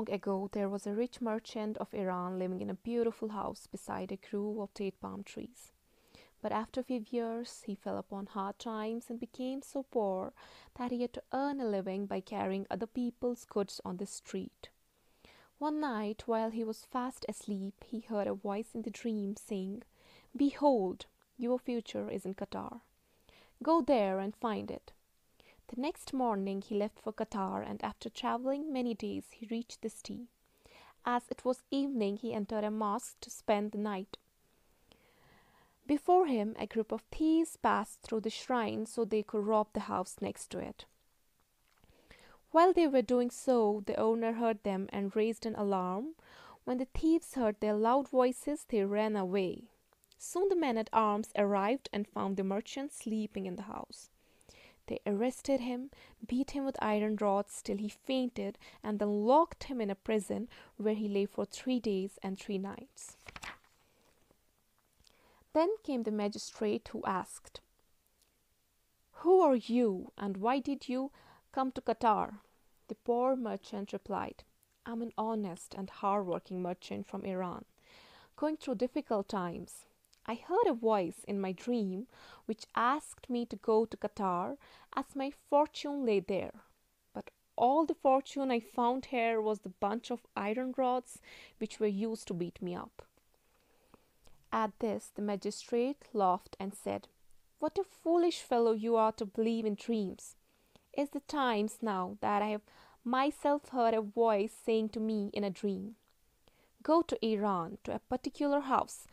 long ago, there was a rich merchant of Iran living in a beautiful house beside a grove of date palm trees. But after a few years, he fell upon hard times and became so poor that he had to earn a living by carrying other people's goods on the street. One night, while he was fast asleep, he heard a voice in the dream saying, Behold, your future is in Qatar. Go there and find it. The next morning he left for Qatar, and after traveling many days, he reached the city. As it was evening, he entered a mosque to spend the night. Before him, a group of thieves passed through the shrine so they could rob the house next to it. While they were doing so, the owner heard them and raised an alarm. When the thieves heard their loud voices, they ran away. Soon the men at arms arrived and found the merchant sleeping in the house. They arrested him, beat him with iron rods till he fainted, and then locked him in a prison where he lay for three days and three nights. Then came the magistrate who asked, Who are you and why did you come to Qatar? The poor merchant replied, I am an honest and hard working merchant from Iran, going through difficult times. I heard a voice in my dream which asked me to go to Qatar as my fortune lay there. But all the fortune I found here was the bunch of iron rods which were used to beat me up. At this the magistrate laughed and said, What a foolish fellow you are to believe in dreams. Is the times now that I have myself heard a voice saying to me in a dream, Go to Iran, to a particular house,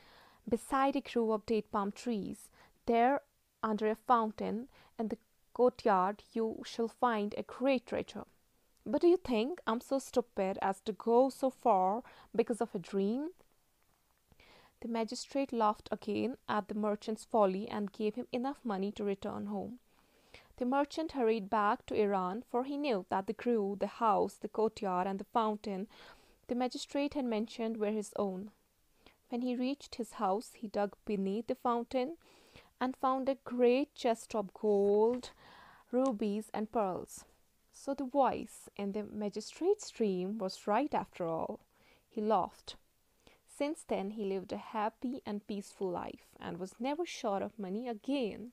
beside a grove of date palm trees. There, under a fountain, in the courtyard, you shall find a great treasure. But do you think I'm so stupid as to go so far because of a dream? The magistrate laughed again at the merchant's folly and gave him enough money to return home. The merchant hurried back to Iran, for he knew that the grove, the house, the courtyard, and the fountain the magistrate had mentioned were his own. When he reached his house, he dug beneath the fountain and found a great chest of gold, rubies, and pearls. So the voice in the magistrate's dream was right after all. He laughed. Since then, he lived a happy and peaceful life and was never short of money again.